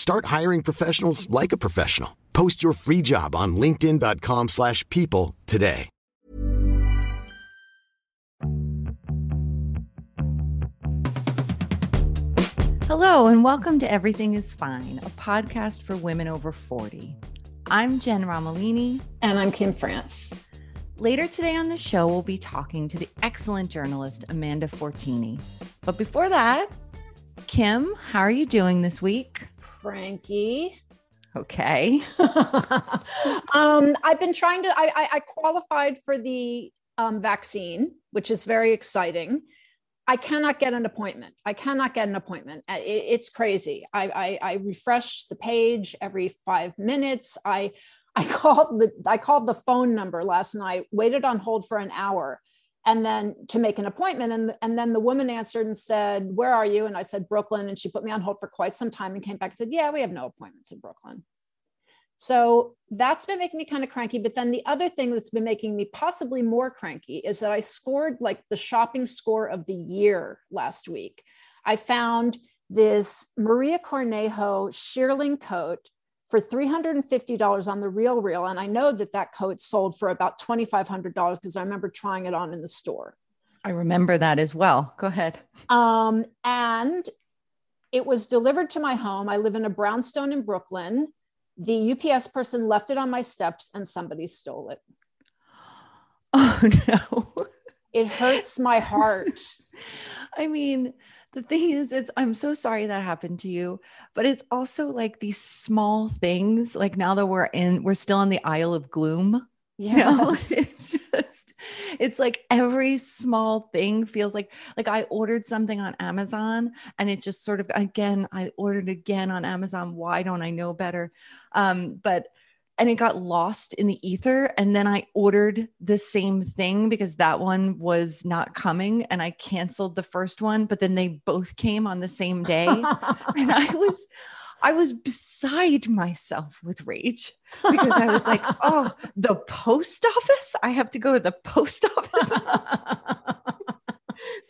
Start hiring professionals like a professional. Post your free job on linkedin.com slash people today. Hello and welcome to Everything is Fine, a podcast for women over 40. I'm Jen Romolini and I'm Kim France. Later today on the show, we'll be talking to the excellent journalist Amanda Fortini. But before that, Kim, how are you doing this week? Frankie. Okay. um, I've been trying to, I, I, I qualified for the um, vaccine, which is very exciting. I cannot get an appointment. I cannot get an appointment. It, it's crazy. I, I, I refresh the page every five minutes. I I called the I called the phone number last night, waited on hold for an hour, and then to make an appointment. And, and then the woman answered and said, Where are you? And I said, Brooklyn. And she put me on hold for quite some time and came back and said, Yeah, we have no appointments in Brooklyn. So that's been making me kind of cranky. But then the other thing that's been making me possibly more cranky is that I scored like the shopping score of the year last week. I found this Maria Cornejo shearling coat for $350 on the real real and i know that that coat sold for about $2500 because i remember trying it on in the store. I remember that as well. Go ahead. Um, and it was delivered to my home. I live in a brownstone in brooklyn. The ups person left it on my steps and somebody stole it. Oh no. It hurts my heart. I mean the thing is it's i'm so sorry that happened to you but it's also like these small things like now that we're in we're still in the aisle of gloom yeah you know? it's just it's like every small thing feels like like i ordered something on amazon and it just sort of again i ordered again on amazon. Why don't i know better? Um but and it got lost in the ether. And then I ordered the same thing because that one was not coming and I canceled the first one, but then they both came on the same day. and I was, I was beside myself with rage because I was like, oh, the post office? I have to go to the post office.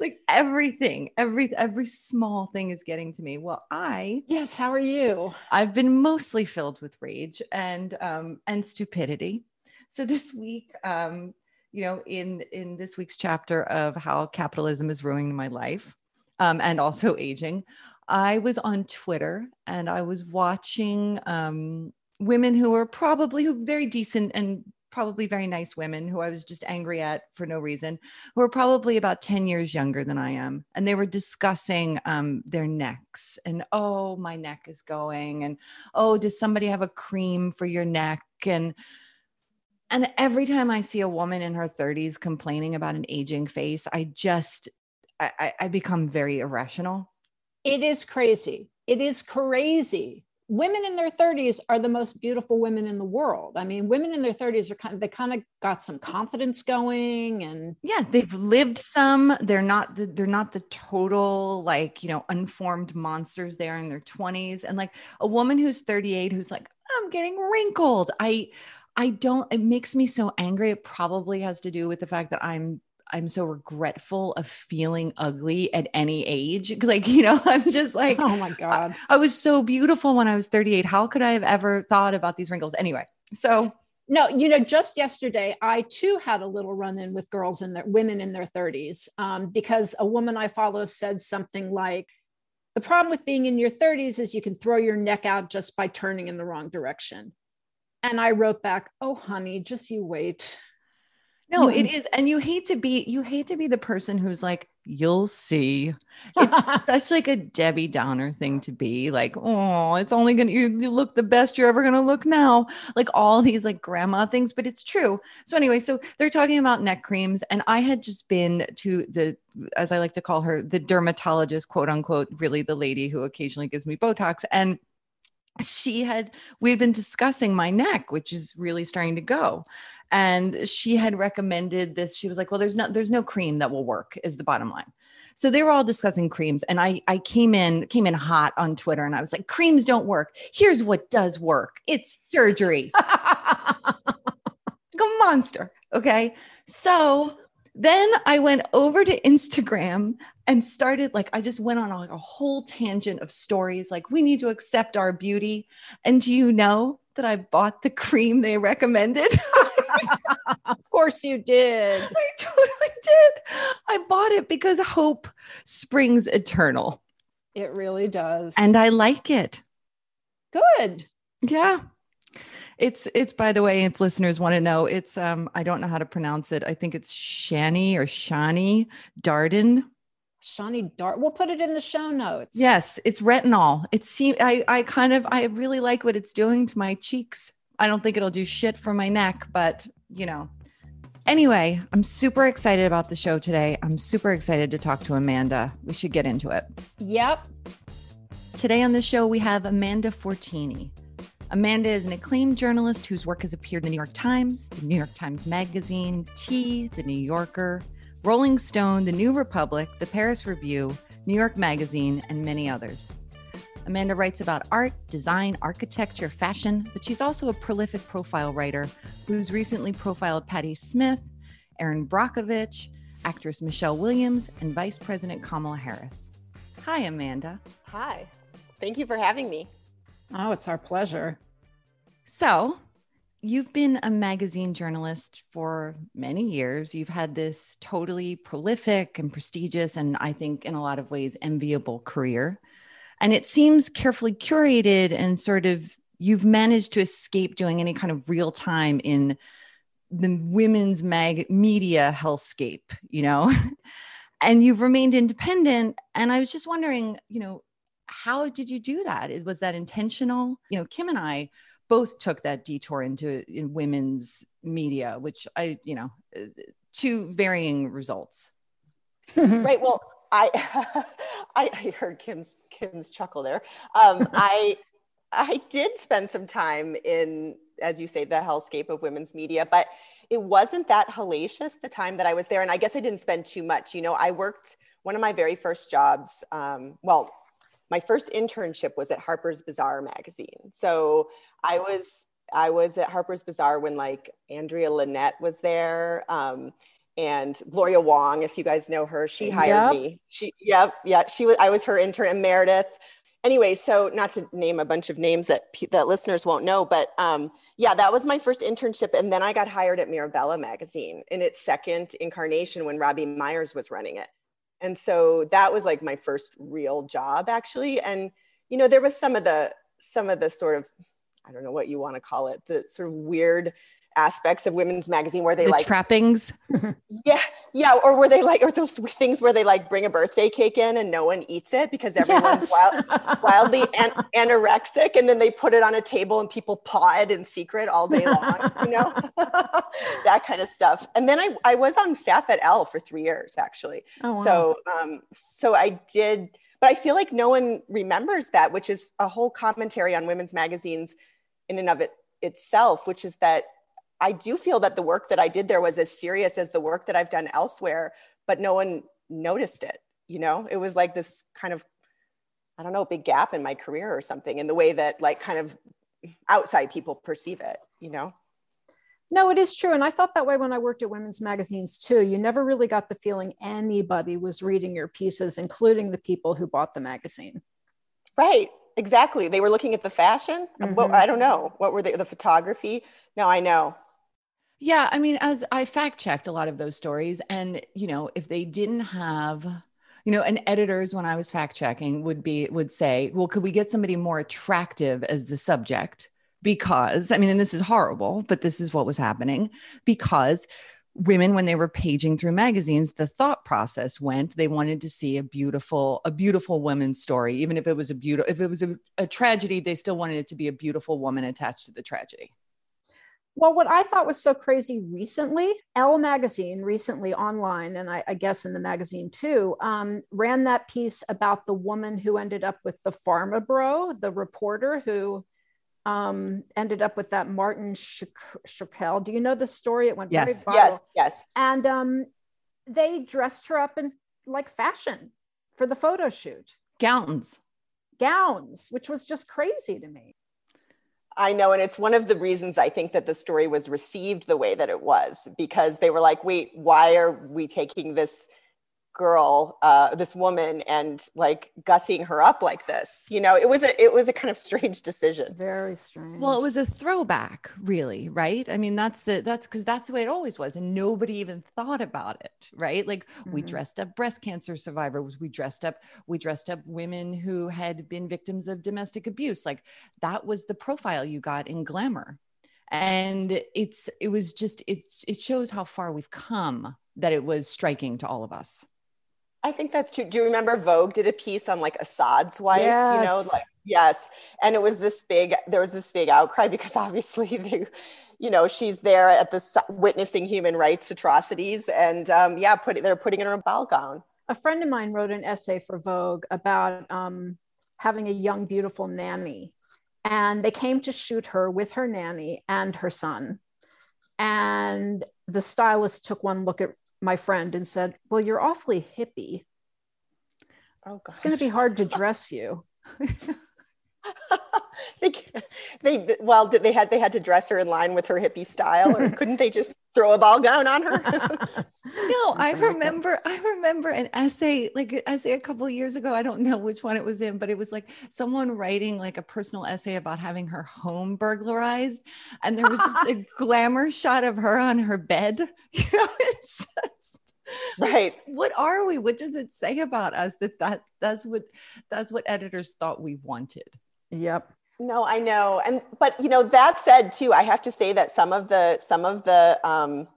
like everything, every every small thing is getting to me. Well, I yes, how are you? I've been mostly filled with rage and um and stupidity. So this week, um, you know, in in this week's chapter of how capitalism is ruining my life, um, and also aging, I was on Twitter and I was watching um women who are probably who very decent and probably very nice women who I was just angry at for no reason, who are probably about 10 years younger than I am. And they were discussing um, their necks and, oh, my neck is going. And, oh, does somebody have a cream for your neck? And, and every time I see a woman in her 30s complaining about an aging face, I just, I, I become very irrational. It is crazy. It is crazy women in their 30s are the most beautiful women in the world. I mean, women in their 30s are kind of they kind of got some confidence going and yeah, they've lived some. They're not the, they're not the total like, you know, unformed monsters they are in their 20s and like a woman who's 38 who's like I'm getting wrinkled. I I don't, it makes me so angry. It probably has to do with the fact that I'm I'm so regretful of feeling ugly at any age. Like, you know, I'm just like, oh my God. I, I, was so beautiful when I was 38. How could I have ever thought about these wrinkles? Anyway, so no, you know, just yesterday, I too had a little run in with girls and their women in their 30s um, because a woman I follow said something like, the problem with being in your 30s is you can throw your neck out just by turning in the wrong direction. And I wrote back, oh, honey, just you wait. No, it mm-hmm. is. And you hate to be, you hate to be the person who's like, you'll see. It's such like a Debbie Downer thing to be like, oh, it's only gonna you, you look the best you're ever gonna look now. Like all these like grandma things, but it's true. So anyway, so they're talking about neck creams, and I had just been to the as I like to call her, the dermatologist, quote unquote, really the lady who occasionally gives me Botox. And she had we had been discussing my neck which is really starting to go and she had recommended this she was like well there's no there's no cream that will work is the bottom line. So they were all discussing creams and i i came in came in hot on twitter and i was like creams don't work. Here's what does work. It's surgery. Like a monster okay? So then I went over to Instagram and started like I just went on like a whole tangent of stories like we need to accept our beauty. And do you know that I bought the cream they recommended? of course you did. I totally did. I bought it because hope springs eternal. It really does. And I like it. Good. Yeah. It's it's by the way, if listeners want to know, it's um I don't know how to pronounce it. I think it's Shani or Shani Darden. Shani Dart. We'll put it in the show notes. Yes, it's retinol. It's I I kind of I really like what it's doing to my cheeks. I don't think it'll do shit for my neck, but you know. Anyway, I'm super excited about the show today. I'm super excited to talk to Amanda. We should get into it. Yep. Today on the show, we have Amanda Fortini. Amanda is an acclaimed journalist whose work has appeared in the New York Times, the New York Times Magazine, T, The New Yorker, Rolling Stone, The New Republic, The Paris Review, New York Magazine, and many others. Amanda writes about art, design, architecture, fashion, but she's also a prolific profile writer who's recently profiled Patti Smith, Erin Brockovich, actress Michelle Williams, and Vice President Kamala Harris. Hi, Amanda. Hi. Thank you for having me. Oh, it's our pleasure. So, you've been a magazine journalist for many years. You've had this totally prolific and prestigious, and I think in a lot of ways enviable career. And it seems carefully curated and sort of you've managed to escape doing any kind of real time in the women's mag media hellscape, you know? and you've remained independent. And I was just wondering, you know, how did you do that? It Was that intentional? You know, Kim and I both took that detour into in women's media, which I, you know, uh, two varying results. right. Well, I, I heard Kim's Kim's chuckle there. Um, I I did spend some time in, as you say, the hellscape of women's media, but it wasn't that hellacious the time that I was there. And I guess I didn't spend too much. You know, I worked one of my very first jobs. Um, well, my first internship was at Harper's Bazaar magazine. So I was I was at Harper's Bazaar when like Andrea Linett was there. Um, and Gloria Wong, if you guys know her, she hired yep. me. She, yep, yeah, she was. I was her intern. And Meredith. Anyway, so not to name a bunch of names that that listeners won't know, but um, yeah, that was my first internship, and then I got hired at Mirabella magazine in its second incarnation when Robbie Myers was running it and so that was like my first real job actually and you know there was some of the some of the sort of i don't know what you want to call it the sort of weird aspects of women's magazine where they the like trappings yeah yeah or where they like or those things where they like bring a birthday cake in and no one eats it because everyone's yes. wild, wildly an- anorexic and then they put it on a table and people paw it in secret all day long you know that kind of stuff and then I, I was on staff at Elle for three years actually oh, wow. so um so i did but i feel like no one remembers that which is a whole commentary on women's magazines in and of it itself which is that I do feel that the work that I did there was as serious as the work that I've done elsewhere, but no one noticed it. You know, it was like this kind of, I don't know, big gap in my career or something in the way that like kind of outside people perceive it, you know? No, it is true. And I felt that way when I worked at women's magazines too. You never really got the feeling anybody was reading your pieces, including the people who bought the magazine. Right. Exactly. They were looking at the fashion. Mm-hmm. What, I don't know. What were they? The photography? No, I know. Yeah. I mean, as I fact checked a lot of those stories, and, you know, if they didn't have, you know, and editors when I was fact checking would be, would say, well, could we get somebody more attractive as the subject? because I mean, and this is horrible, but this is what was happening because women when they were paging through magazines the thought process went they wanted to see a beautiful a beautiful woman's story even if it was a beautiful if it was a, a tragedy they still wanted it to be a beautiful woman attached to the tragedy well, what I thought was so crazy recently, Elle magazine recently online, and I, I guess in the magazine too, um, ran that piece about the woman who ended up with the pharma bro, the reporter who um, ended up with that Martin Shkreli. Do you know the story? It went yes. very viral. Yes, yes. And um, they dressed her up in like fashion for the photo shoot. Gowns. Gowns, which was just crazy to me. I know. And it's one of the reasons I think that the story was received the way that it was, because they were like, wait, why are we taking this girl uh, this woman and like gussying her up like this you know it was a it was a kind of strange decision. Very strange. Well it was a throwback really right? I mean that's the that's because that's the way it always was and nobody even thought about it right? Like mm-hmm. we dressed up breast cancer survivors we dressed up we dressed up women who had been victims of domestic abuse. Like that was the profile you got in glamour. And it's it was just it it shows how far we've come that it was striking to all of us I think that's true. Do you remember Vogue did a piece on like Assad's wife? Yes. You know, like yes, and it was this big. There was this big outcry because obviously they, you know, she's there at the witnessing human rights atrocities, and um, yeah, put they're putting in her ball gown. A friend of mine wrote an essay for Vogue about um, having a young, beautiful nanny, and they came to shoot her with her nanny and her son, and the stylist took one look at my friend and said, Well, you're awfully hippie. Oh, gosh. It's going to be hard to dress you. they, they, well, did they had they had to dress her in line with her hippie style, or couldn't they just throw a ball gown on her? no, I remember, I remember an essay, like an essay a couple years ago. I don't know which one it was in, but it was like someone writing like a personal essay about having her home burglarized, and there was just a glamour shot of her on her bed. You know, it's just right what are we what does it say about us that that that's what that's what editors thought we wanted yep. No i know. And but you know that said too i have to say that some of the some of the um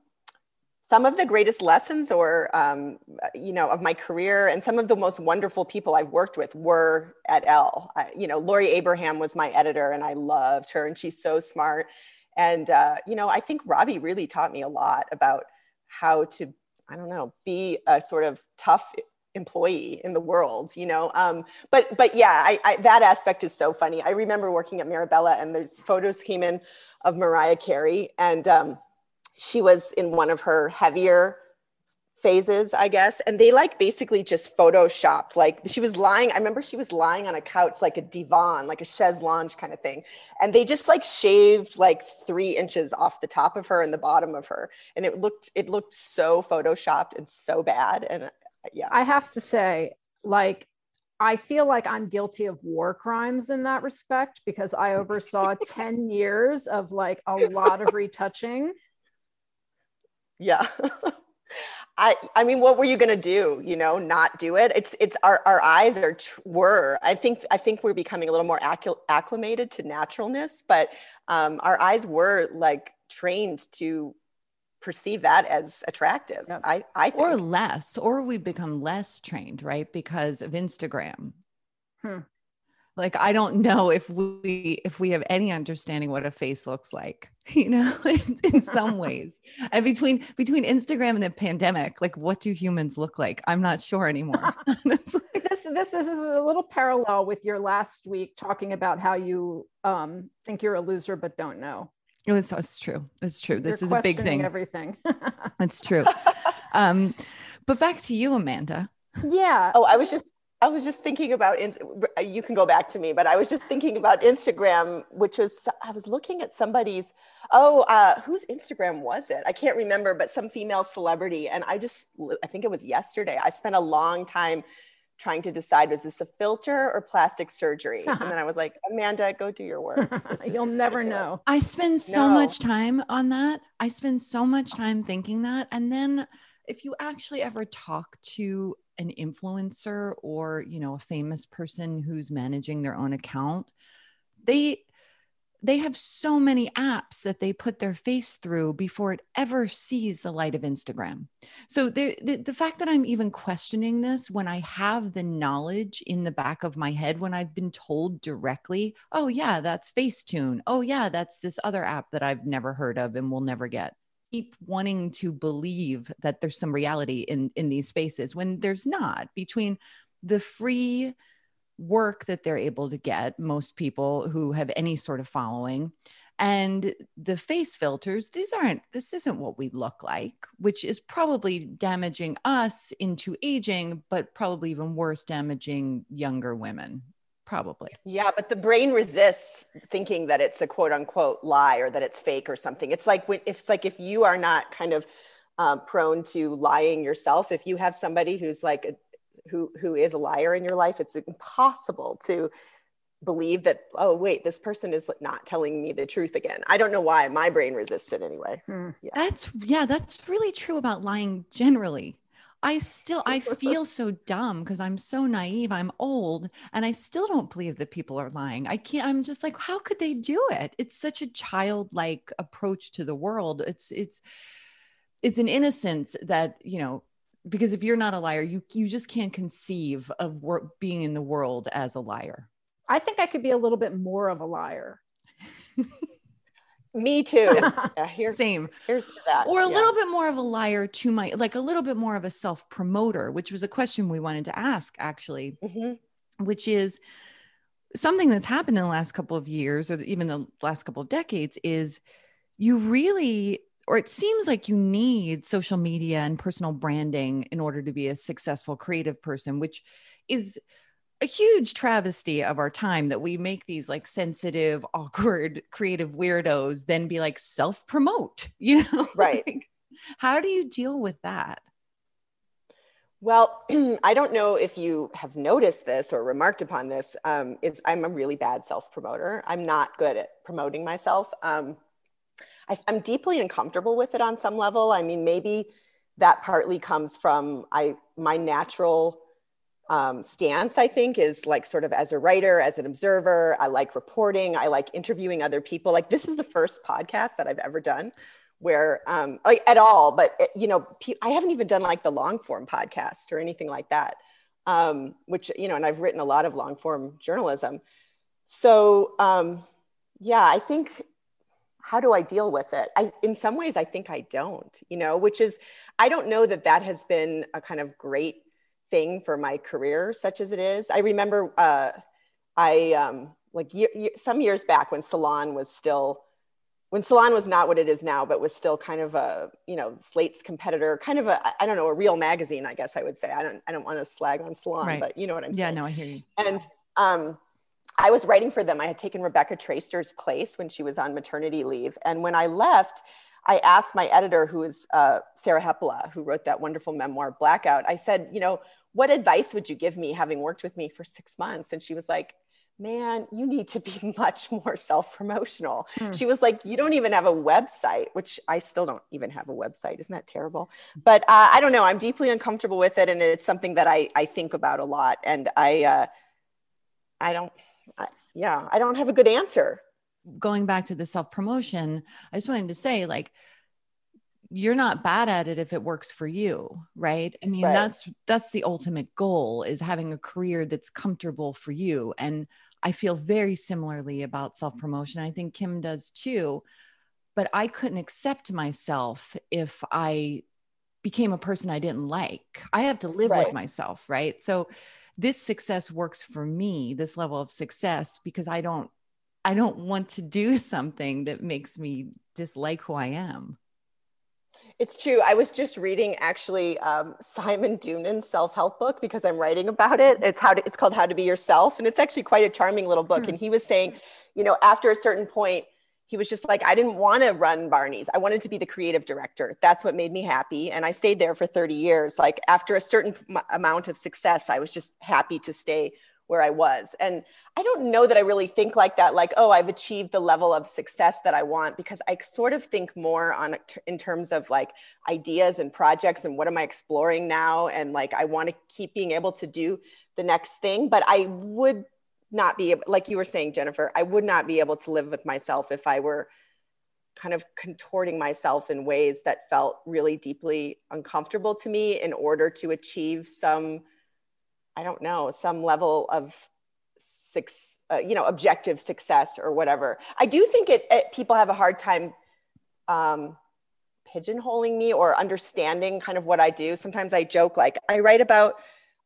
some of the greatest lessons or um, you know of my career and some of the most wonderful people i've worked with were at I, you know laurie abraham was my editor and i loved her and she's so smart. And uh, you know i think robbie really taught me a lot about how to I don't know, be a sort of tough employee in the world, you know. Um, but but yeah, I, I, that aspect is so funny. I remember working at Mirabella, and there's photos came in of Mariah Carey, and um, she was in one of her heavier phases, I guess. And they like basically just photoshopped. Like she was lying. I remember she was lying on a couch, like a divan, like a chaise lounge kind of thing. And they just like shaved like three inches off the top of her and the bottom of her. And it looked, it looked so photoshopped and so bad. And yeah. I have to say, like, I feel like I'm guilty of war crimes in that respect because I oversaw 10 years of like a lot of retouching. Yeah. I I mean, what were you gonna do? You know, not do it? It's it's our our eyes are were. I think I think we're becoming a little more acclimated to naturalness, but um, our eyes were like trained to perceive that as attractive. Yep. I I think. or less, or we become less trained, right? Because of Instagram. Hmm like i don't know if we if we have any understanding what a face looks like you know in, in some ways and between between instagram and the pandemic like what do humans look like i'm not sure anymore this, this this is a little parallel with your last week talking about how you um, think you're a loser but don't know it's, it's true. It's true. This you're is a big thing. everything. It's true. Um but back to you amanda. Yeah. Oh i was just I was just thinking about, you can go back to me, but I was just thinking about Instagram, which was, I was looking at somebody's, oh, uh, whose Instagram was it? I can't remember, but some female celebrity. And I just, I think it was yesterday. I spent a long time trying to decide, was this a filter or plastic surgery? and then I was like, Amanda, go do your work. You'll never know. I spend so no. much time on that. I spend so much time thinking that. And then if you actually ever talk to an influencer or you know a famous person who's managing their own account they they have so many apps that they put their face through before it ever sees the light of Instagram. So the, the, the fact that I'm even questioning this when I have the knowledge in the back of my head, when I've been told directly, oh, yeah, that's Facetune. Oh, yeah, that's this other app that I've never heard of and will never get keep wanting to believe that there's some reality in in these spaces when there's not between the free work that they're able to get most people who have any sort of following and the face filters these aren't this isn't what we look like which is probably damaging us into aging but probably even worse damaging younger women probably. Yeah, but the brain resists thinking that it's a quote unquote lie or that it's fake or something. It's like when if it's like if you are not kind of uh, prone to lying yourself, if you have somebody who's like a, who who is a liar in your life, it's impossible to believe that oh wait this person is not telling me the truth again i don't know why my brain resists it anyway hmm. yeah. that's yeah that's really true about lying generally I still I feel so dumb because I'm so naive. I'm old and I still don't believe that people are lying. I can't I'm just like how could they do it? It's such a childlike approach to the world. It's it's it's an innocence that, you know, because if you're not a liar, you you just can't conceive of wor- being in the world as a liar. I think I could be a little bit more of a liar. Me too. Yeah, here, Same. Here's that. Or a yeah. little bit more of a liar to my, like a little bit more of a self promoter, which was a question we wanted to ask actually, mm-hmm. which is something that's happened in the last couple of years or even the last couple of decades is you really, or it seems like you need social media and personal branding in order to be a successful creative person, which is a huge travesty of our time that we make these like sensitive, awkward, creative weirdos then be like self promote, you know? Right. like, how do you deal with that? Well, I don't know if you have noticed this or remarked upon this. Um, it's, I'm a really bad self promoter. I'm not good at promoting myself. Um, I, I'm deeply uncomfortable with it on some level. I mean, maybe that partly comes from I my natural um, stance, I think, is like sort of as a writer, as an observer. I like reporting. I like interviewing other people. Like this is the first podcast that I've ever done where, um, like at all, but you know, I haven't even done like the long form podcast or anything like that. Um, which you know, and I've written a lot of long form journalism. So um, yeah, I think how do I deal with it? I, in some ways, I think I don't, you know, which is, I don't know that that has been a kind of great thing for my career, such as it is. I remember uh, I um, like year, year, some years back when Salon was still when Salon was not what it is now, but was still kind of a you know Slate's competitor, kind of a I don't know a real magazine, I guess I would say. I don't I don't want to slag on Salon, right. but you know what I'm saying. Yeah, no, I hear you. And um, I was writing for them. I had taken Rebecca Traister's place when she was on maternity leave, and when I left. I asked my editor, who is uh, Sarah Hepola, who wrote that wonderful memoir, Blackout. I said, you know, what advice would you give me having worked with me for six months? And she was like, man, you need to be much more self promotional. Hmm. She was like, you don't even have a website, which I still don't even have a website. Isn't that terrible? But uh, I don't know. I'm deeply uncomfortable with it. And it's something that I, I think about a lot. And I, uh, I don't, I, yeah, I don't have a good answer. Going back to the self promotion, I just wanted to say, like, you're not bad at it if it works for you right i mean right. that's that's the ultimate goal is having a career that's comfortable for you and i feel very similarly about self promotion i think kim does too but i couldn't accept myself if i became a person i didn't like i have to live right. with myself right so this success works for me this level of success because i don't i don't want to do something that makes me dislike who i am It's true. I was just reading actually um, Simon Doonan's self-help book because I'm writing about it. It's how to, it's called How to Be Yourself, and it's actually quite a charming little book. Hmm. And he was saying, you know, after a certain point, he was just like, I didn't want to run Barney's. I wanted to be the creative director. That's what made me happy, and I stayed there for 30 years. Like after a certain m- amount of success, I was just happy to stay where I was. And I don't know that I really think like that, like, oh, I've achieved the level of success that I want, because I sort of think more on in terms of like ideas and projects and what am I exploring now? And like, I want to keep being able to do the next thing, but I would not be like you were saying, Jennifer, I would not be able to live with myself if I were kind of contorting myself in ways that felt really deeply uncomfortable to me in order to achieve some I don't know, some level of six, uh, you know, objective success or whatever. I do think it, it people have a hard time um, pigeonholing me or understanding kind of what I do. Sometimes I joke like I write about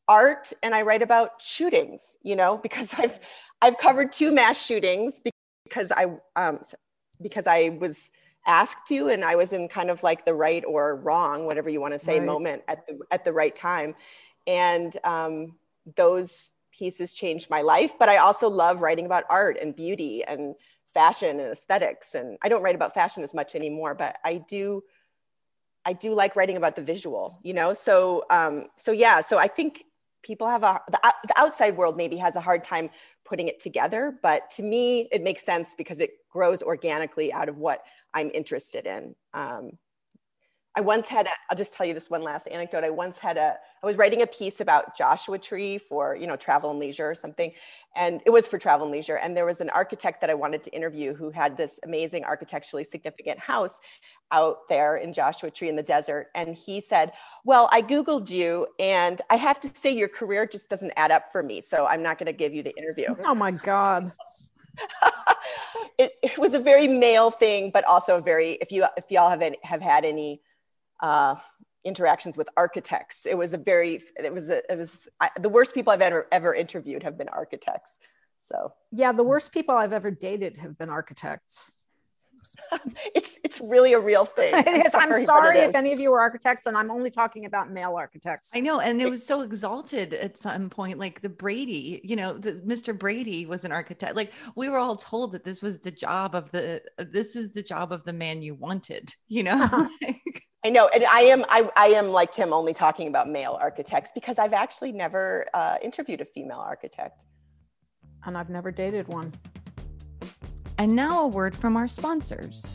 art and I write about shootings, you know, because I've I've covered two mass shootings because I um, because I was asked to and I was in kind of like the right or wrong, whatever you want to say, right. moment at the at the right time. And um, those pieces changed my life but i also love writing about art and beauty and fashion and aesthetics. And i don't write about fashion as much anymore but i do i do like writing about the visual you know? So um, so yeah so i think people have a the, the outside world maybe has a hard time putting it together but to me it makes sense because it grows organically out of what i'm interested in. Um, I once had a, I'll just tell you this one last anecdote. I once had a, I was writing a piece about Joshua Tree for, you know, travel and leisure or something. And it was for travel and leisure. And there was an architect that I wanted to interview who had this amazing architecturally significant house out there in Joshua Tree in the desert. And he said, Well, I Googled you and I have to say your career just doesn't add up for me. So I'm not going to give you the interview. Oh my God. it, it was a very male thing, but also very, if you, if y'all have, any, have had any uh, interactions with architects. It was a very, it was, a, it was I, the worst people I've ever, ever interviewed have been architects. So yeah, the worst people I've ever dated have been architects. it's it's really a real thing. I'm sorry, I'm sorry if any of you are architects, and I'm only talking about male architects. I know, and it was so exalted at some point. Like the Brady, you know, the, Mr. Brady was an architect. Like we were all told that this was the job of the this was the job of the man you wanted. You know. I know, and I am I, I am like Tim, only talking about male architects because I've actually never uh, interviewed a female architect, and I've never dated one. And now a word from our sponsors.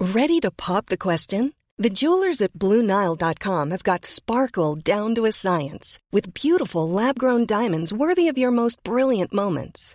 Ready to pop the question? The jewelers at BlueNile.com have got sparkle down to a science with beautiful lab-grown diamonds worthy of your most brilliant moments.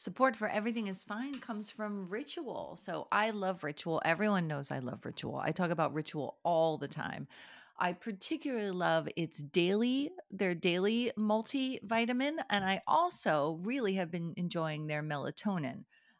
Support for Everything is Fine comes from Ritual. So I love Ritual. Everyone knows I love Ritual. I talk about Ritual all the time. I particularly love its daily, their daily multivitamin. And I also really have been enjoying their melatonin.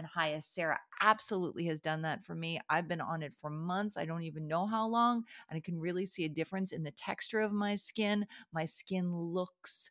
and Hyacera absolutely has done that for me. I've been on it for months. I don't even know how long, and I can really see a difference in the texture of my skin. My skin looks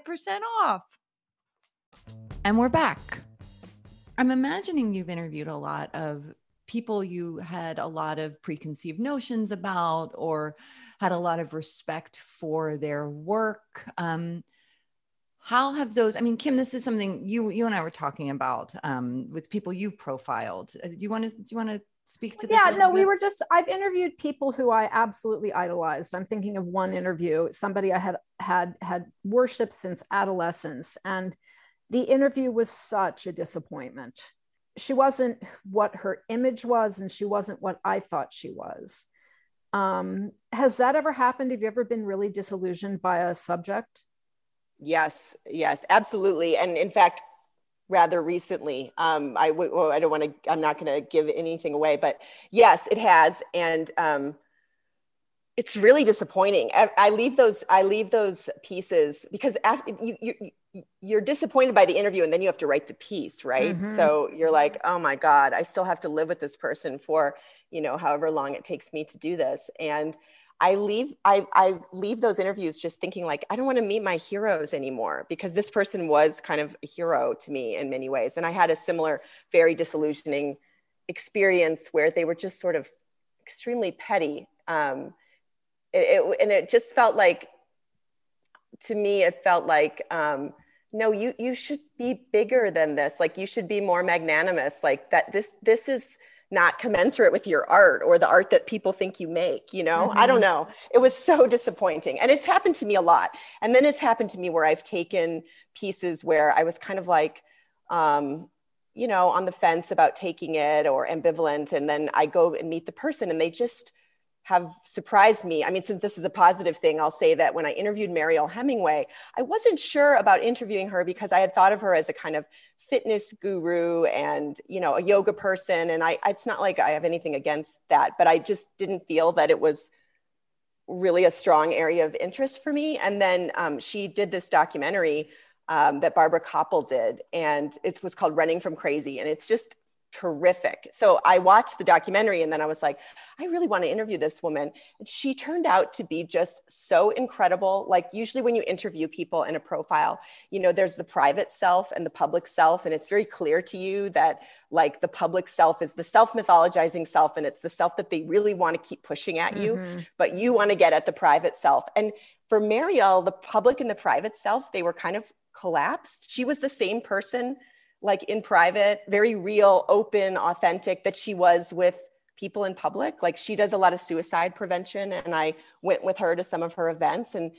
off. And we're back. I'm imagining you've interviewed a lot of people you had a lot of preconceived notions about or had a lot of respect for their work. Um, how have those? I mean, Kim, this is something you you and I were talking about um, with people you profiled. Uh, do you want to do you want to speak to this? Yeah, no, bit? we were just. I've interviewed people who I absolutely idolized. I'm thinking of one interview, somebody I had had had worshipped since adolescence, and the interview was such a disappointment. She wasn't what her image was, and she wasn't what I thought she was. Um, has that ever happened? Have you ever been really disillusioned by a subject? Yes, yes, absolutely. And in fact, rather recently, um, I w- well, I don't want to. I'm not going to give anything away, but yes, it has, and um, it's really disappointing. I, I, leave those. I leave those pieces because after you, you you're disappointed by the interview and then you have to write the piece right mm-hmm. so you're like oh my god i still have to live with this person for you know however long it takes me to do this and i leave i, I leave those interviews just thinking like i don't want to meet my heroes anymore because this person was kind of a hero to me in many ways. And i had a similar very disillusioning experience where they were just sort of extremely petty um, it, it, and it just felt like to me it felt like um, no you you should be bigger than this. Like you should be more magnanimous. Like that this this is not commensurate with your art or the art that people think you make you know mm-hmm. i don't mm-hmm. know it was so disappointing and it's happened to me a lot and then it's happened to me where i've taken pieces where i was kind of like um, you know on the fence about taking it or ambivalent and then i go and meet the person and they just have surprised me. I mean, since this is a positive thing, I'll say that when I interviewed Mariel Hemingway, I wasn't sure about interviewing her because I had thought of her as a kind of fitness guru and, you know, a yoga person. And I, it's not like I have anything against that, but I just didn't feel that it was really a strong area of interest for me. And then um, she did this documentary um, that Barbara Kopple did, and it was called Running from Crazy. And it's just terrific. So I watched the documentary and then I was like, I really want to interview this woman. And she turned out to be just so incredible. Like usually when you interview people in a profile, you know, there's the private self and the public self. And it's very clear to you that like the public self is the self mythologizing self and it's the self that they really want to keep pushing at you, mm-hmm. but you want to get at the private self. And for Mariel, the public and the private self, they were kind of collapsed. She was the same person like in private, very real, open, authentic that she was with people in public. Like she does a lot of suicide prevention, and I went with her to some of her events, and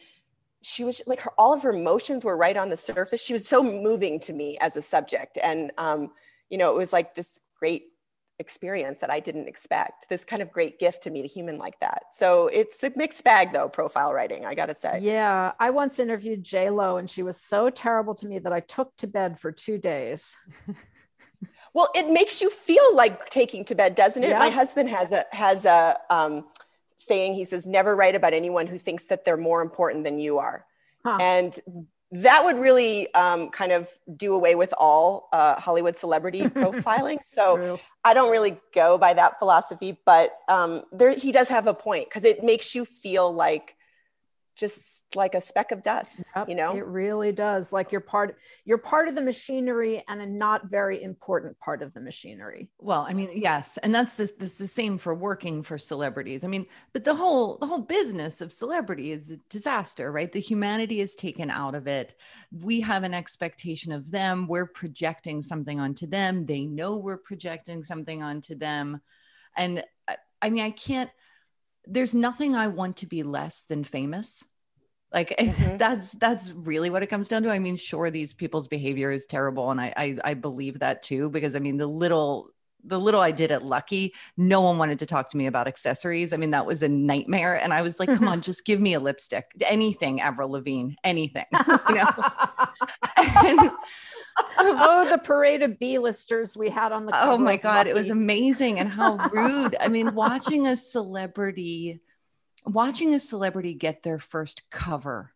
she was like her all of her emotions were right on the surface. She was so moving to me as a subject, and um, you know, it was like this great experience that I didn't expect. This kind of great gift to meet a human like that. So it's a mixed bag though, profile writing, I gotta say. Yeah. I once interviewed J Lo and she was so terrible to me that I took to bed for two days. well, it makes you feel like taking to bed, doesn't it? Yeah. My husband has a has a um, saying, he says, never write about anyone who thinks that they're more important than you are. Huh. And that would really um, kind of do away with all uh, Hollywood celebrity profiling. So True. I don't really go by that philosophy, but um, there, he does have a point because it makes you feel like just like a speck of dust Yep, you know it really does like you're part you're part of the machinery and a not very important part of the machinery Well, I mean, yes, and that's this this is the same for working for celebrities. I mean, but the whole the whole business of celebrity is a disaster, right? The humanity is taken out of it. We have an expectation of them. We're projecting something onto them. They know we're projecting something onto them. And I, I mean, I can't there's nothing I want to be less than famous. Like Mhm. that's that's really what it comes down to. I mean, sure, these people's behavior is terrible, and I, I I believe that too because I mean the little the little I did at Lucky, no one wanted to talk to me about accessories. I mean, that was a nightmare, and I was like, come on, just give me a lipstick, anything, Avril Lavigne, anything, you know. And- oh the parade of b-listers we had on the oh my god it was amazing and how rude. I mean watching a celebrity watching a celebrity get their first cover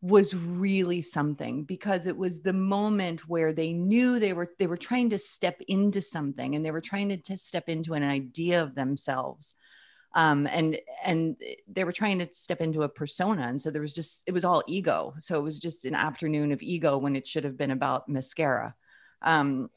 was really something because it was the moment where they knew they were they were trying to step into something and they were trying to, to step into an idea of themselves um, and and they were trying to step into a persona. And so there was just it was all ego. So it was just an afternoon of ego when it should have been about mascara. Um,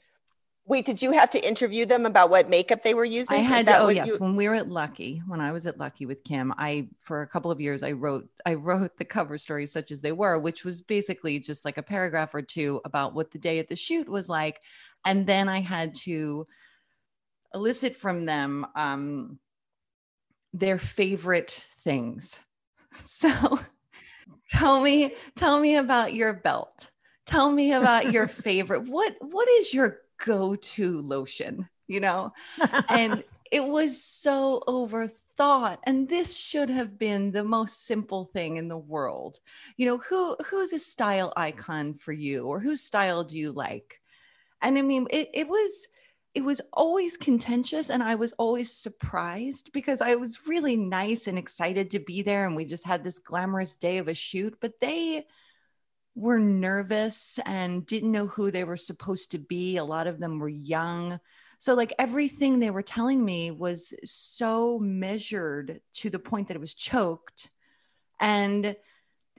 wait did you have to interview them about what makeup they were using? I had that to, oh yes, you- when we were at Lucky, when I was at Lucky with Kim, I for a couple of years I wrote I wrote the cover stories such as they were, which was basically just like a paragraph or two about what the day at the shoot was like, and then I had to elicit from them um, their favorite things. So tell me tell me about your belt. Tell me about your favorite. What what is your go-to lotion? You know? and it was so overthought and this should have been the most simple thing in the world you know who who's a style icon for you or whose style do you like and i mean it, it was it was always contentious and i was always surprised because i was really nice and excited to be there and we just had this glamorous day of a shoot but they were nervous and didn't know who they were supposed to be a lot of them were young so, like everything they were telling me was so measured to the point that it was choked. And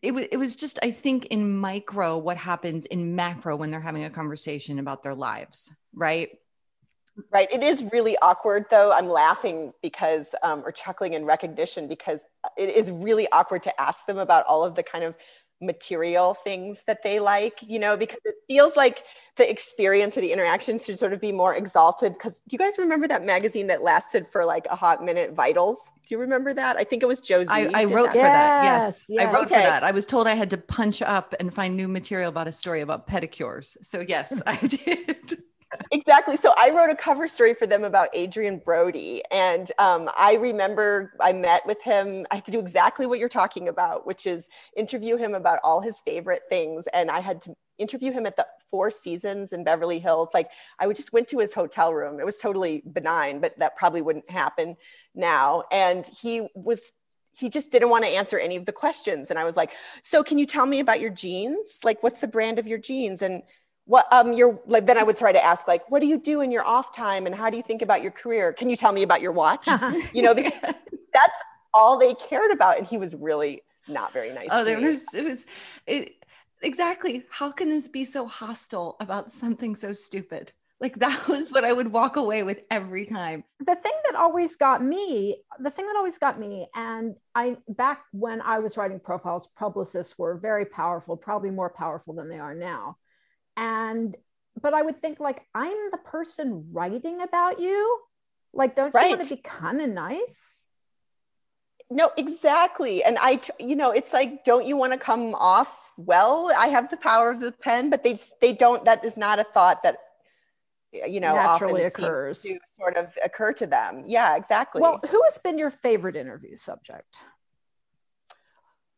it, was it was just, I think, in micro, what happens in macro when they're having a conversation about their lives, right? Right. It is really awkward, though. I'm laughing because, um, or chuckling in recognition because it is really awkward to ask them about all of the kind of material things that they like, you know, because it feels like the experience or the interaction should sort of be more exalted. Because do you guys remember that magazine that lasted for like a hot minute, Vitals? Do you remember that? I think it was Josie. I, I wrote that. for that. Yes, Yes, I wrote yes. for that. I was told I had to punch up and find new material about a story about pedicures. So, yes, I did. Exactly. So I wrote a cover story for them about Adrien Brody. And um, I remember I met with him. I had to do exactly what you're talking about, which is interview him about all his favorite things. And I had to interview him at the Four Seasons in Beverly Hills. Like I would just went to his hotel room. It was totally benign, but that probably wouldn't happen now. And he was he just didn't want to answer any of the questions. And I was like, so can you tell me about your jeans? Like, what's the brand of your jeans? And what um your like then I would try to ask like what do you do in your off time and how do you think about your career? Can you tell me about your watch? you know, because that's all they cared about. And he was really not very nice. oh there me. was it was it, exactly how can this be so hostile about something so stupid like that was what i would walk away with every time the thing that always got me the thing that always got me and i back when i was writing profiles publicists were very powerful probably more powerful than they are now and but i would think like i'm the person writing about you like don't you want to be kind of nice No, exactly. And i you know, it's like, don't you want to come off well? I have the power of the pen, but they they don't. That is not a thought that you know Naturally often occurs. to sort of occur to them. Yeah, exactly. well who has been your favorite interview subject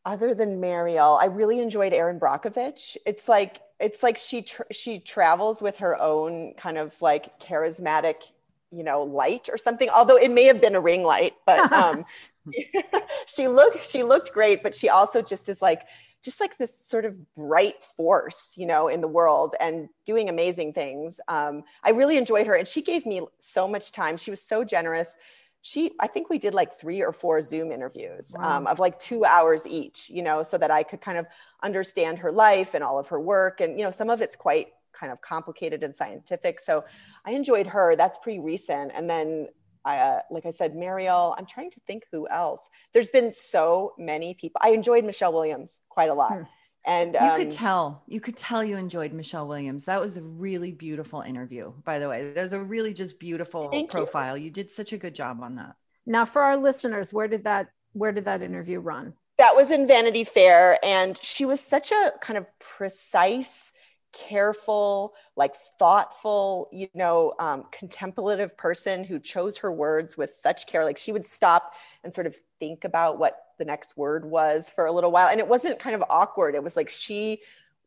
other than Mariel, I really enjoyed Erin Brockovich. It's like it's like she tr- she travels with her own kind of like charismatic, you know, light or something. Although it may have been a ring light, but um, she looked she looked great. But she also just is like just like this sort of bright force, you know, in the world and doing amazing things. Um, I really enjoyed her, and she gave me so much time. She was so generous. She i think we did like three or four zoom interviews wow. um, of like two hours each you know so that i could kind of understand her life and all of her work and you know some of it's quite kind of complicated and scientific so i enjoyed her that's pretty recent and then I, uh, like I said, Mariel, I'm trying to think who else. There's been so many people. I enjoyed Michelle Williams quite a lot. Hmm. And you could um, tell, you could tell you enjoyed Michelle Williams. That was a really beautiful interview, by the way. That was a really just beautiful profile. You. you did such a good job on that. Now, for our listeners, where did that where did that interview run? That was in Vanity Fair, and she was such a kind of precise careful, like thoughtful, you know, um, contemplative person who chose her words with such care. Like she would stop and sort of think about what the next word was for a little while. And it wasn't kind of awkward. It was like she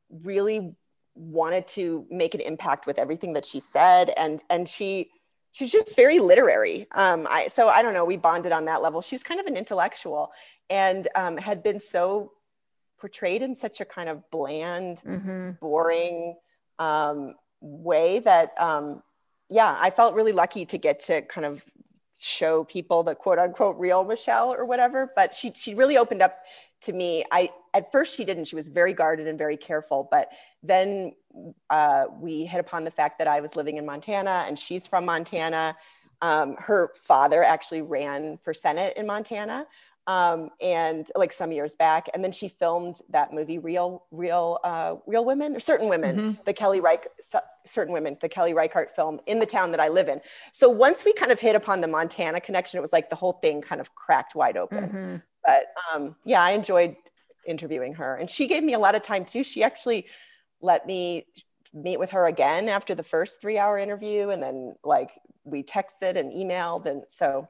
really wanted to make an impact with everything that she said. And, and she, she's just very literary. Um, I, so I don't know, we bonded on that level. She was kind of an intellectual and um, had been so portrayed in such a kind of bland, mm-hmm. boring um, way that, um, yeah, I felt really lucky to get to kind of show people the quote unquote real Michelle or whatever. But she she really opened up to me. I at first she didn't. She was very guarded and very careful. But then uh, we hit upon the fact that I was living in Montana and she's from Montana. Um, her father actually ran for Senate in Montana um, and like some years back. And then she filmed that movie, Real, Real, uh, Real Women, or Certain Women, mm-hmm. the Kelly Reich, Certain Women, the Kelly Reichardt film in the town that I live in. So once we kind of hit upon the Montana connection, it was like the whole thing kind of cracked wide open. Mm-hmm. But um, yeah, I enjoyed interviewing her, and she gave me a lot of time too. She actually let me meet with her again after the first three hour interview and then like we texted and emailed and so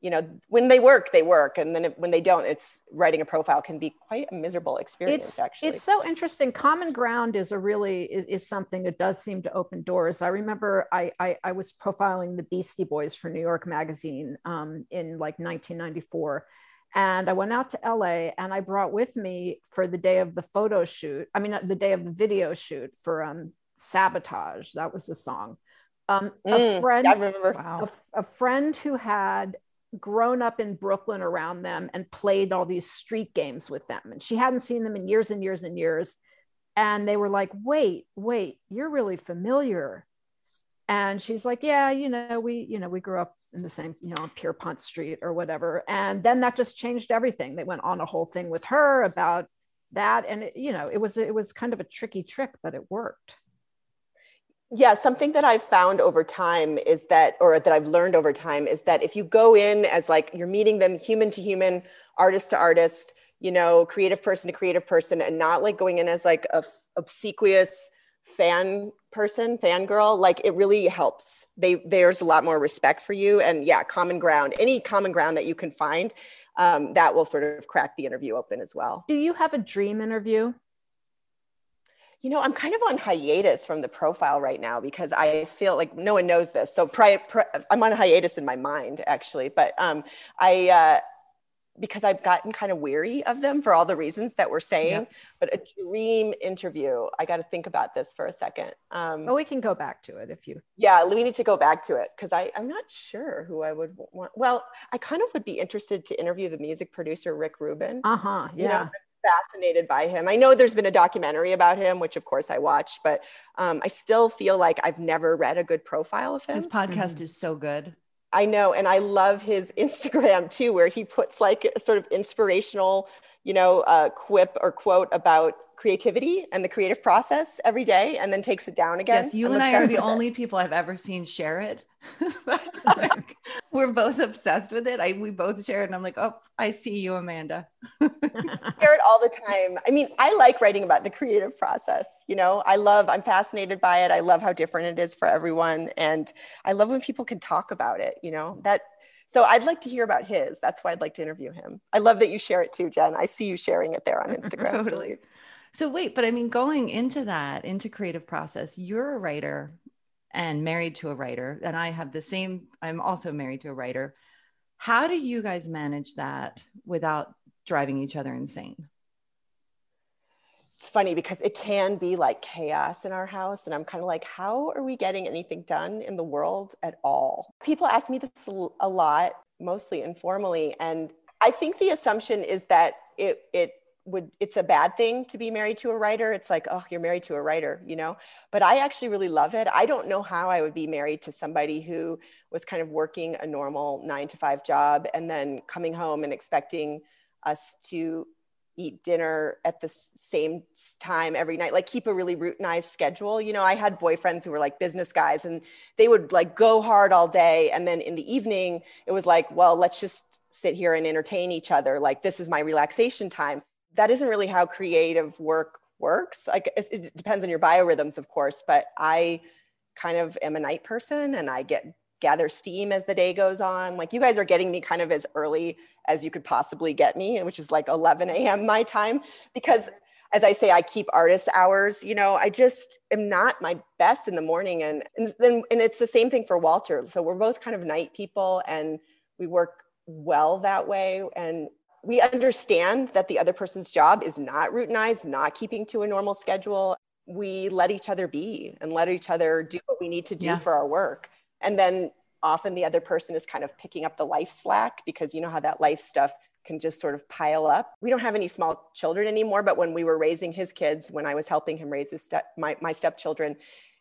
you know when they work they work and then when they don't it's writing a profile can be quite a miserable experience it's, actually. it's so interesting. Common ground is a really is, is something that does seem to open doors. I remember I, I, I was profiling the beastie boys for new york magazine um, in like 1994 and i went out to la and i brought with me for the day of the photo shoot i mean the day of the video shoot for um, sabotage that was the song um, a mm, friend, I remember. A, a, friend who had grown up in Brooklyn around them and played all these street games with them. And she hadn't seen them in years and years and years. And they were like, wait, wait, you're really familiar. And she's like, yeah, you know, we, you know, we grew up in the same, you know, on Pierpont Street or whatever. And then that just changed everything. They went on a whole thing with her about that. And, it, you know, it was, it was kind of a tricky trick, but it worked yeah something that i've found over time is that or that i've learned over time is that if you go in as like you're meeting them human to human artist to artist you know creative person to creative person and not like going in as like a obsequious fan person fangirl like it really helps. They there's a lot more respect for you and yeah common ground any common ground that you can find um, that will sort of crack the interview open as well. Do you have a dream interview you know, I'm kind of on hiatus from the profile right now because I feel like no one knows this. So pri- pri- I'm on hiatus in my mind actually, but um, I, uh, because I've gotten kind of weary of them for all the reasons that we're saying. Yep. But a dream interview, I got to think about this for a second. Um, oh, we can go back to it if you. Yeah, we need to go back to it because I'm not sure who I would want. Well, I kind of would be interested to interview the music producer Rick Rubin. Uh huh. Yeah. You know, fascinated by him. I know there's been a documentary about him, which of course I watched, but um, I still feel like I've never read a good profile of him. His podcast mm-hmm. is so good. I know. And I love his Instagram too, where he puts like a sort of inspirational, you know, uh, quip or quote about creativity and the creative process every day and then takes it down again. Yes, you I'm and I are the only people I've ever seen share it. like, we're both obsessed with it. I we both share it and I'm like, "Oh, I see you, Amanda." share it all the time. I mean, I like writing about the creative process, you know. I love I'm fascinated by it. I love how different it is for everyone and I love when people can talk about it, you know. That so I'd like to hear about his. That's why I'd like to interview him. I love that you share it too, Jen. I see you sharing it there on Instagram. totally. So wait, but I mean, going into that, into creative process, you're a writer and married to a writer, and I have the same. I'm also married to a writer. How do you guys manage that without driving each other insane? It's funny because it can be like chaos in our house. And I'm kind of like, how are we getting anything done in the world at all? People ask me this a lot, mostly informally. And I think the assumption is that it, it would it's a bad thing to be married to a writer it's like oh you're married to a writer you know but i actually really love it i don't know how i would be married to somebody who was kind of working a normal 9 to 5 job and then coming home and expecting us to eat dinner at the same time every night like keep a really routinized schedule. You know i had boyfriends who were like business guys and they would like go hard all day and then in the evening it was like well let's just sit here and entertain each other. Like this is my relaxation time. That isn't really how creative work works. Like it depends on your biorhythms of course but i kind of am a night person and i get gather steam as the day goes on. Like you guys are getting me kind of as early as you could possibly get me, which is like 11 a.m. my time, because as I say, I keep artist hours. You know, I just am not my best in the morning, and and then and it's the same thing for Walter. So we're both kind of night people, and we work well that way, and we understand that the other person's job is not routinized, not keeping to a normal schedule. We let each other be and let each other do what we need to do yeah. for our work and then often the other person is kind of picking up the life slack because you know how that life stuff can just sort of pile up. We don't have any small children anymore, but when we were raising his kids, when I was helping him raise his step, my, my stepchildren,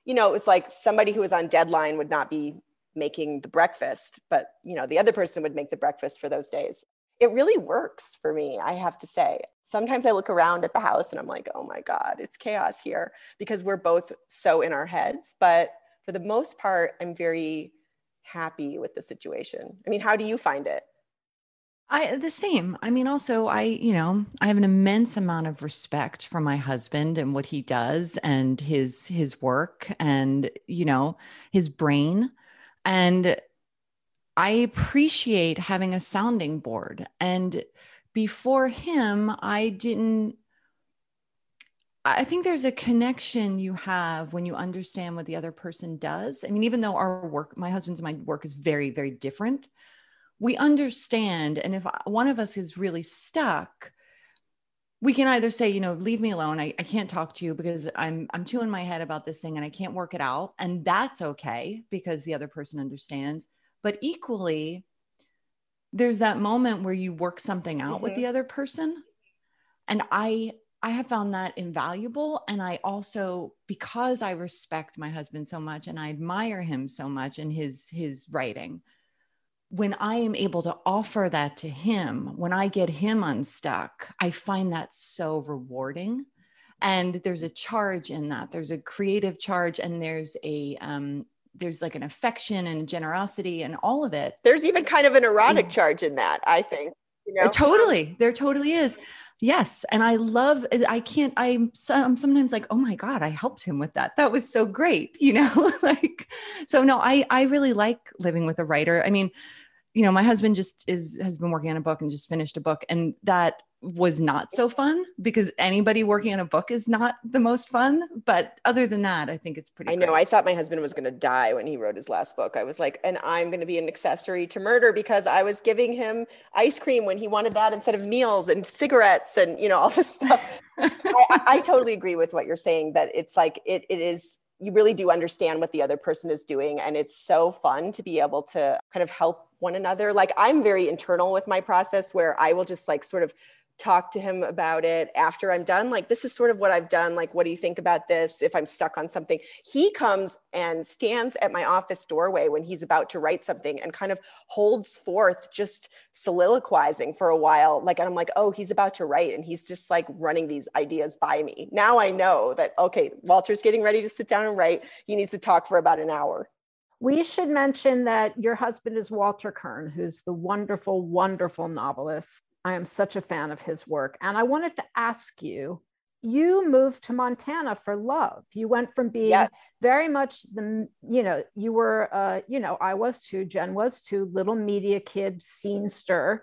you know, it was like somebody who was on deadline would not be making the breakfast, but you know, the other person would make the breakfast for those days. It really works for me, I have to say. Sometimes I look around at the house and I'm like, oh my God, it's chaos here because we're both so in our heads. But for the most part, I'm very happy with the situation. I mean, how do you find it? I the same. I mean, also I, you know, I have an immense amount of respect for my husband and what he does and his his work and, you know, his brain. And I appreciate having a sounding board. And before him, I didn't I think there's a connection you have when you understand what the other person does. I mean, even though our work, my husband's and my work is very, very different, we understand. And if one of us is really stuck, we can either say, you know, leave me alone. I, I can't talk to you because I'm I'm too in my head about this thing and I can't work it out. And that's okay because the other person understands. But equally, there's that moment where you work something out mm-hmm. with the other person. And I I have found that invaluable. And I also, because I respect my husband so much and I admire him so much in his his writing, when I am able to offer that to him, when I get him unstuck, I find that so rewarding. And there's a charge in that. There's a creative charge, and there's a um, there's like an affection and generosity and all of it. There's even kind of an erotic charge in that, I think. You know? Totally, there totally is. Yes. And I love, eh, I can't, I'm, I'm sometimes like, oh my God, I helped him with that. That was so great. You know, like, so no, I, I really like living with a writer. I mean, you know, my husband just is, has been working on a book and just finished a book. And that was not so fun because anybody working on a book is not the most fun. But other than that, I think it's pretty. I know. I thought my husband was going to die when he wrote his last book. I was like, and I'm going to be an accessory to murder because I was giving him ice cream when he wanted that instead of meals and cigarettes and you know all this stuff. I, I totally agree with what you're saying that it's like it it is you really do understand what the other person is doing and it's so fun to be able to kind of help one another like i'm very internal with my process where i will just like sort of talk to him about it after I'm done. Like, this is sort of what I've done. Like, what do you think about this? If I'm stuck on something, he comes and stands at my office doorway when he's about to write something and kind of holds forth, just soliloquizing for a while. Like, and I'm like, oh, he's about to write. And he's just like running these ideas by me. Now I know that, okay, Walter's getting ready to sit down and write. He needs to talk for about an hour. We should mention that your husband is Walter Kirn, who's the wonderful, wonderful novelist I am such a fan of his work. And I wanted to ask you you moved to Montana for love. You went from being yes. very much the, you know, you were, uh, you know, I was too, Jen was too, little media kid, scenester,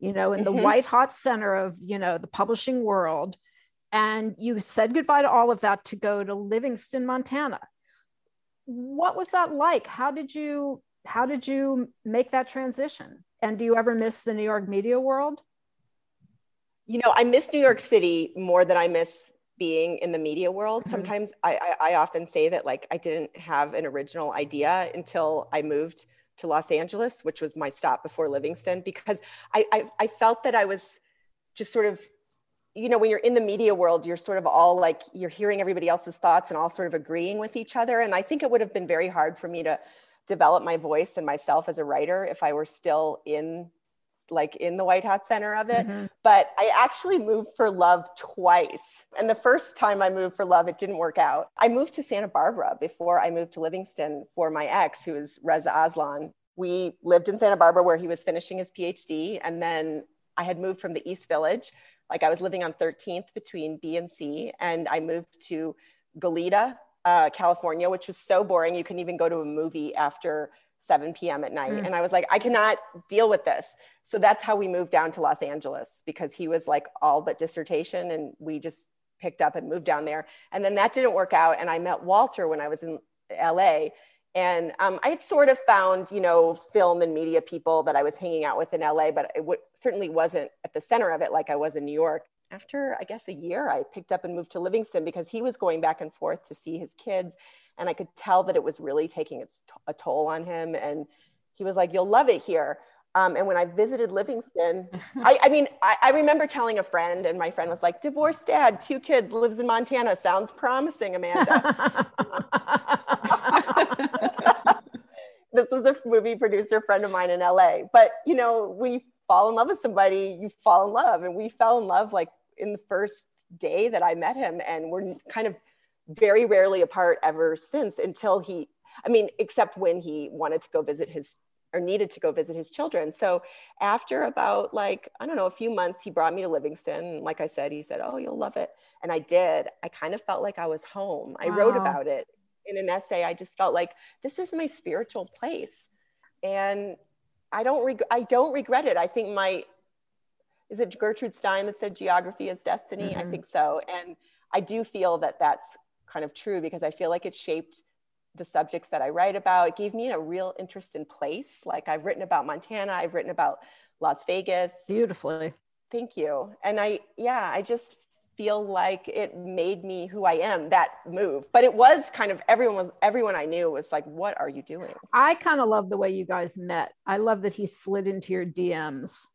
you know, in the mm-hmm. white hot center of, you know, the publishing world. And you said goodbye to all of that to go to Livingston, Montana. What was that like? How did you, how did you make that transition? And do you ever miss the New York media world? You know, I miss New York City more than I miss being in the media world. Mhm. Sometimes I, I, I often say that like I didn't have an original idea until I moved to Los Angeles, which was my stop before Livingston, because I, I, I felt that I was just sort of, you know, when you're in the media world, you're sort of all like, you're hearing everybody else's thoughts and all sort of agreeing with each other. And I think it would have been very hard for me to develop my voice and myself as a writer if I were still in like in the White Hat Center of it. Mhm. But I actually moved for love twice. And the first time I moved for love, it didn't work out. I moved to Santa Barbara before I moved to Livingston for my ex, who was Reza Aslan. We lived in Santa Barbara where he was finishing his PhD. And then I had moved from the East Village. Like I was living on 13th between B and C. And I moved to Goleta, uh, California, which was so boring. You couldn't even go to a movie after 7 p.m. at night. Mm. And I was like, I cannot deal with this. So that's how we moved down to Los Angeles because he was like all but dissertation and we just picked up and moved down there. And then that didn't work out. And I met Walter when I was in LA. And um, I had sort of found, you know, film and media people that I was hanging out with in LA, but it w- certainly wasn't at the center of it like I was in New York. After, I guess, a year, I picked up and moved to Livingston because he was going back and forth to see his kids. And I could tell that it was really taking its t- a toll on him. And he was like, You'll love it here. Um, and when I visited Livingston, I, I mean, I, I remember telling a friend, and my friend was like, divorced dad, two kids, lives in Montana. Sounds promising, Amanda. this was a movie producer friend of mine in LA. But, you know, when you fall in love with somebody, you fall in love. And we fell in love like in the first day that I met him. And we're kind of very rarely apart ever since until he, I mean, except when he wanted to go visit his or needed to go visit his children. So after about like, I don't know, a few months, he brought me to Livingston. Like I said, he said, Oh, you'll love it. And I did. I kind of felt like I was home. I wrote about it in an essay. I just felt like this is my spiritual place. And I don't reg- I don't regret it. I think my is it Gertrude Stein that said geography is destiny? I Mhm. think so. And I do feel that that's kind of true because I feel like it shaped the subjects that I write about. It gave me a real interest in place. Like I've written about Montana, I've written about Las Vegas. Beautifully. Thank you. And I, yeah, I just feel like it made me who I am, that move. But it was kind of everyone was, everyone I knew was like, what are you doing? I kind of love the way you guys met. I love that he slid into your DMs.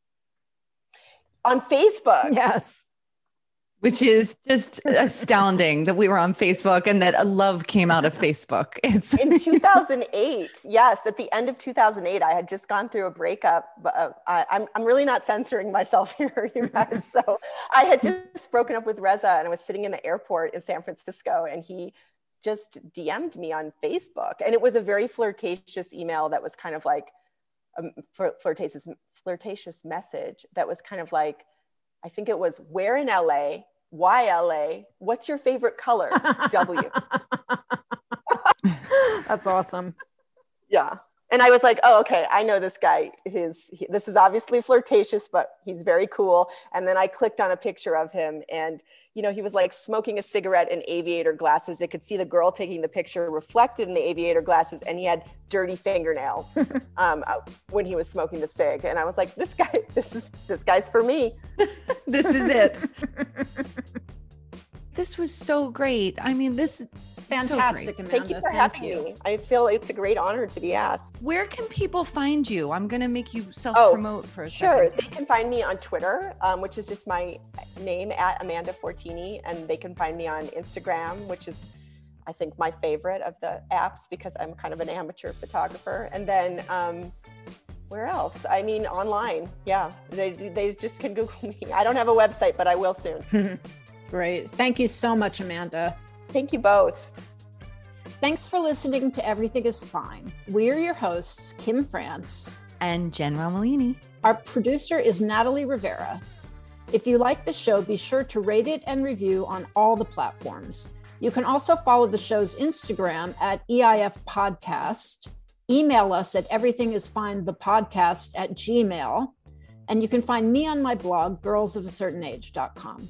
On Facebook. Yes. which is just astounding that we were on Facebook and that a love came out of Facebook. It's in 2008 yes at the end of 2008 i had just gone through a breakup but uh, I, I'm, I'm really not censoring myself here you guys so i had just broken up with reza and i was sitting in the airport in san francisco and he just dm'd me on facebook and it was a very flirtatious email that was kind of like a flir- flirtatious flirtatious message that was kind of like i think it was where in la why la what's your favorite color w That's awesome. Yeah. And I was like, oh, okay, I know this guy. His he, this is obviously flirtatious, but he's very cool. And then I clicked on a picture of him, and you know, he was like smoking a cigarette in aviator glasses. It could see the girl taking the picture reflected in the aviator glasses, and he had dirty fingernails um, uh, when he was smoking the cig. And I was like, this guy, this is this guy's for me. this is it. this was so great. I mean, this Fantastic, great. Amanda. Thank you for having me. I feel it's a great honor to be asked. Where can people find you? I'm gonna make you self promote for a Sure. second. They can find me on Twitter, um, which is just my name at Amanda Fortini, and they can find me on Instagram, which is, I think, my favorite of the apps because I'm kind of an amateur photographer. And then um, where else? I mean, online. Yeah, they they just can Google me. I don't have a website, but I will soon. Great. Thank you so much, Amanda. Thank you both. Thanks for listening to Everything is Fine. We're your hosts, Kim France. And Jen Romolini. Our producer is Natalie Rivera. If you like the show, be sure to rate it and review on all the platforms. You can also follow the show's Instagram at EIF Podcast, email us at everythingisfinethepodcast at gmail, and you can find me on my blog, girlsofacertainage.com.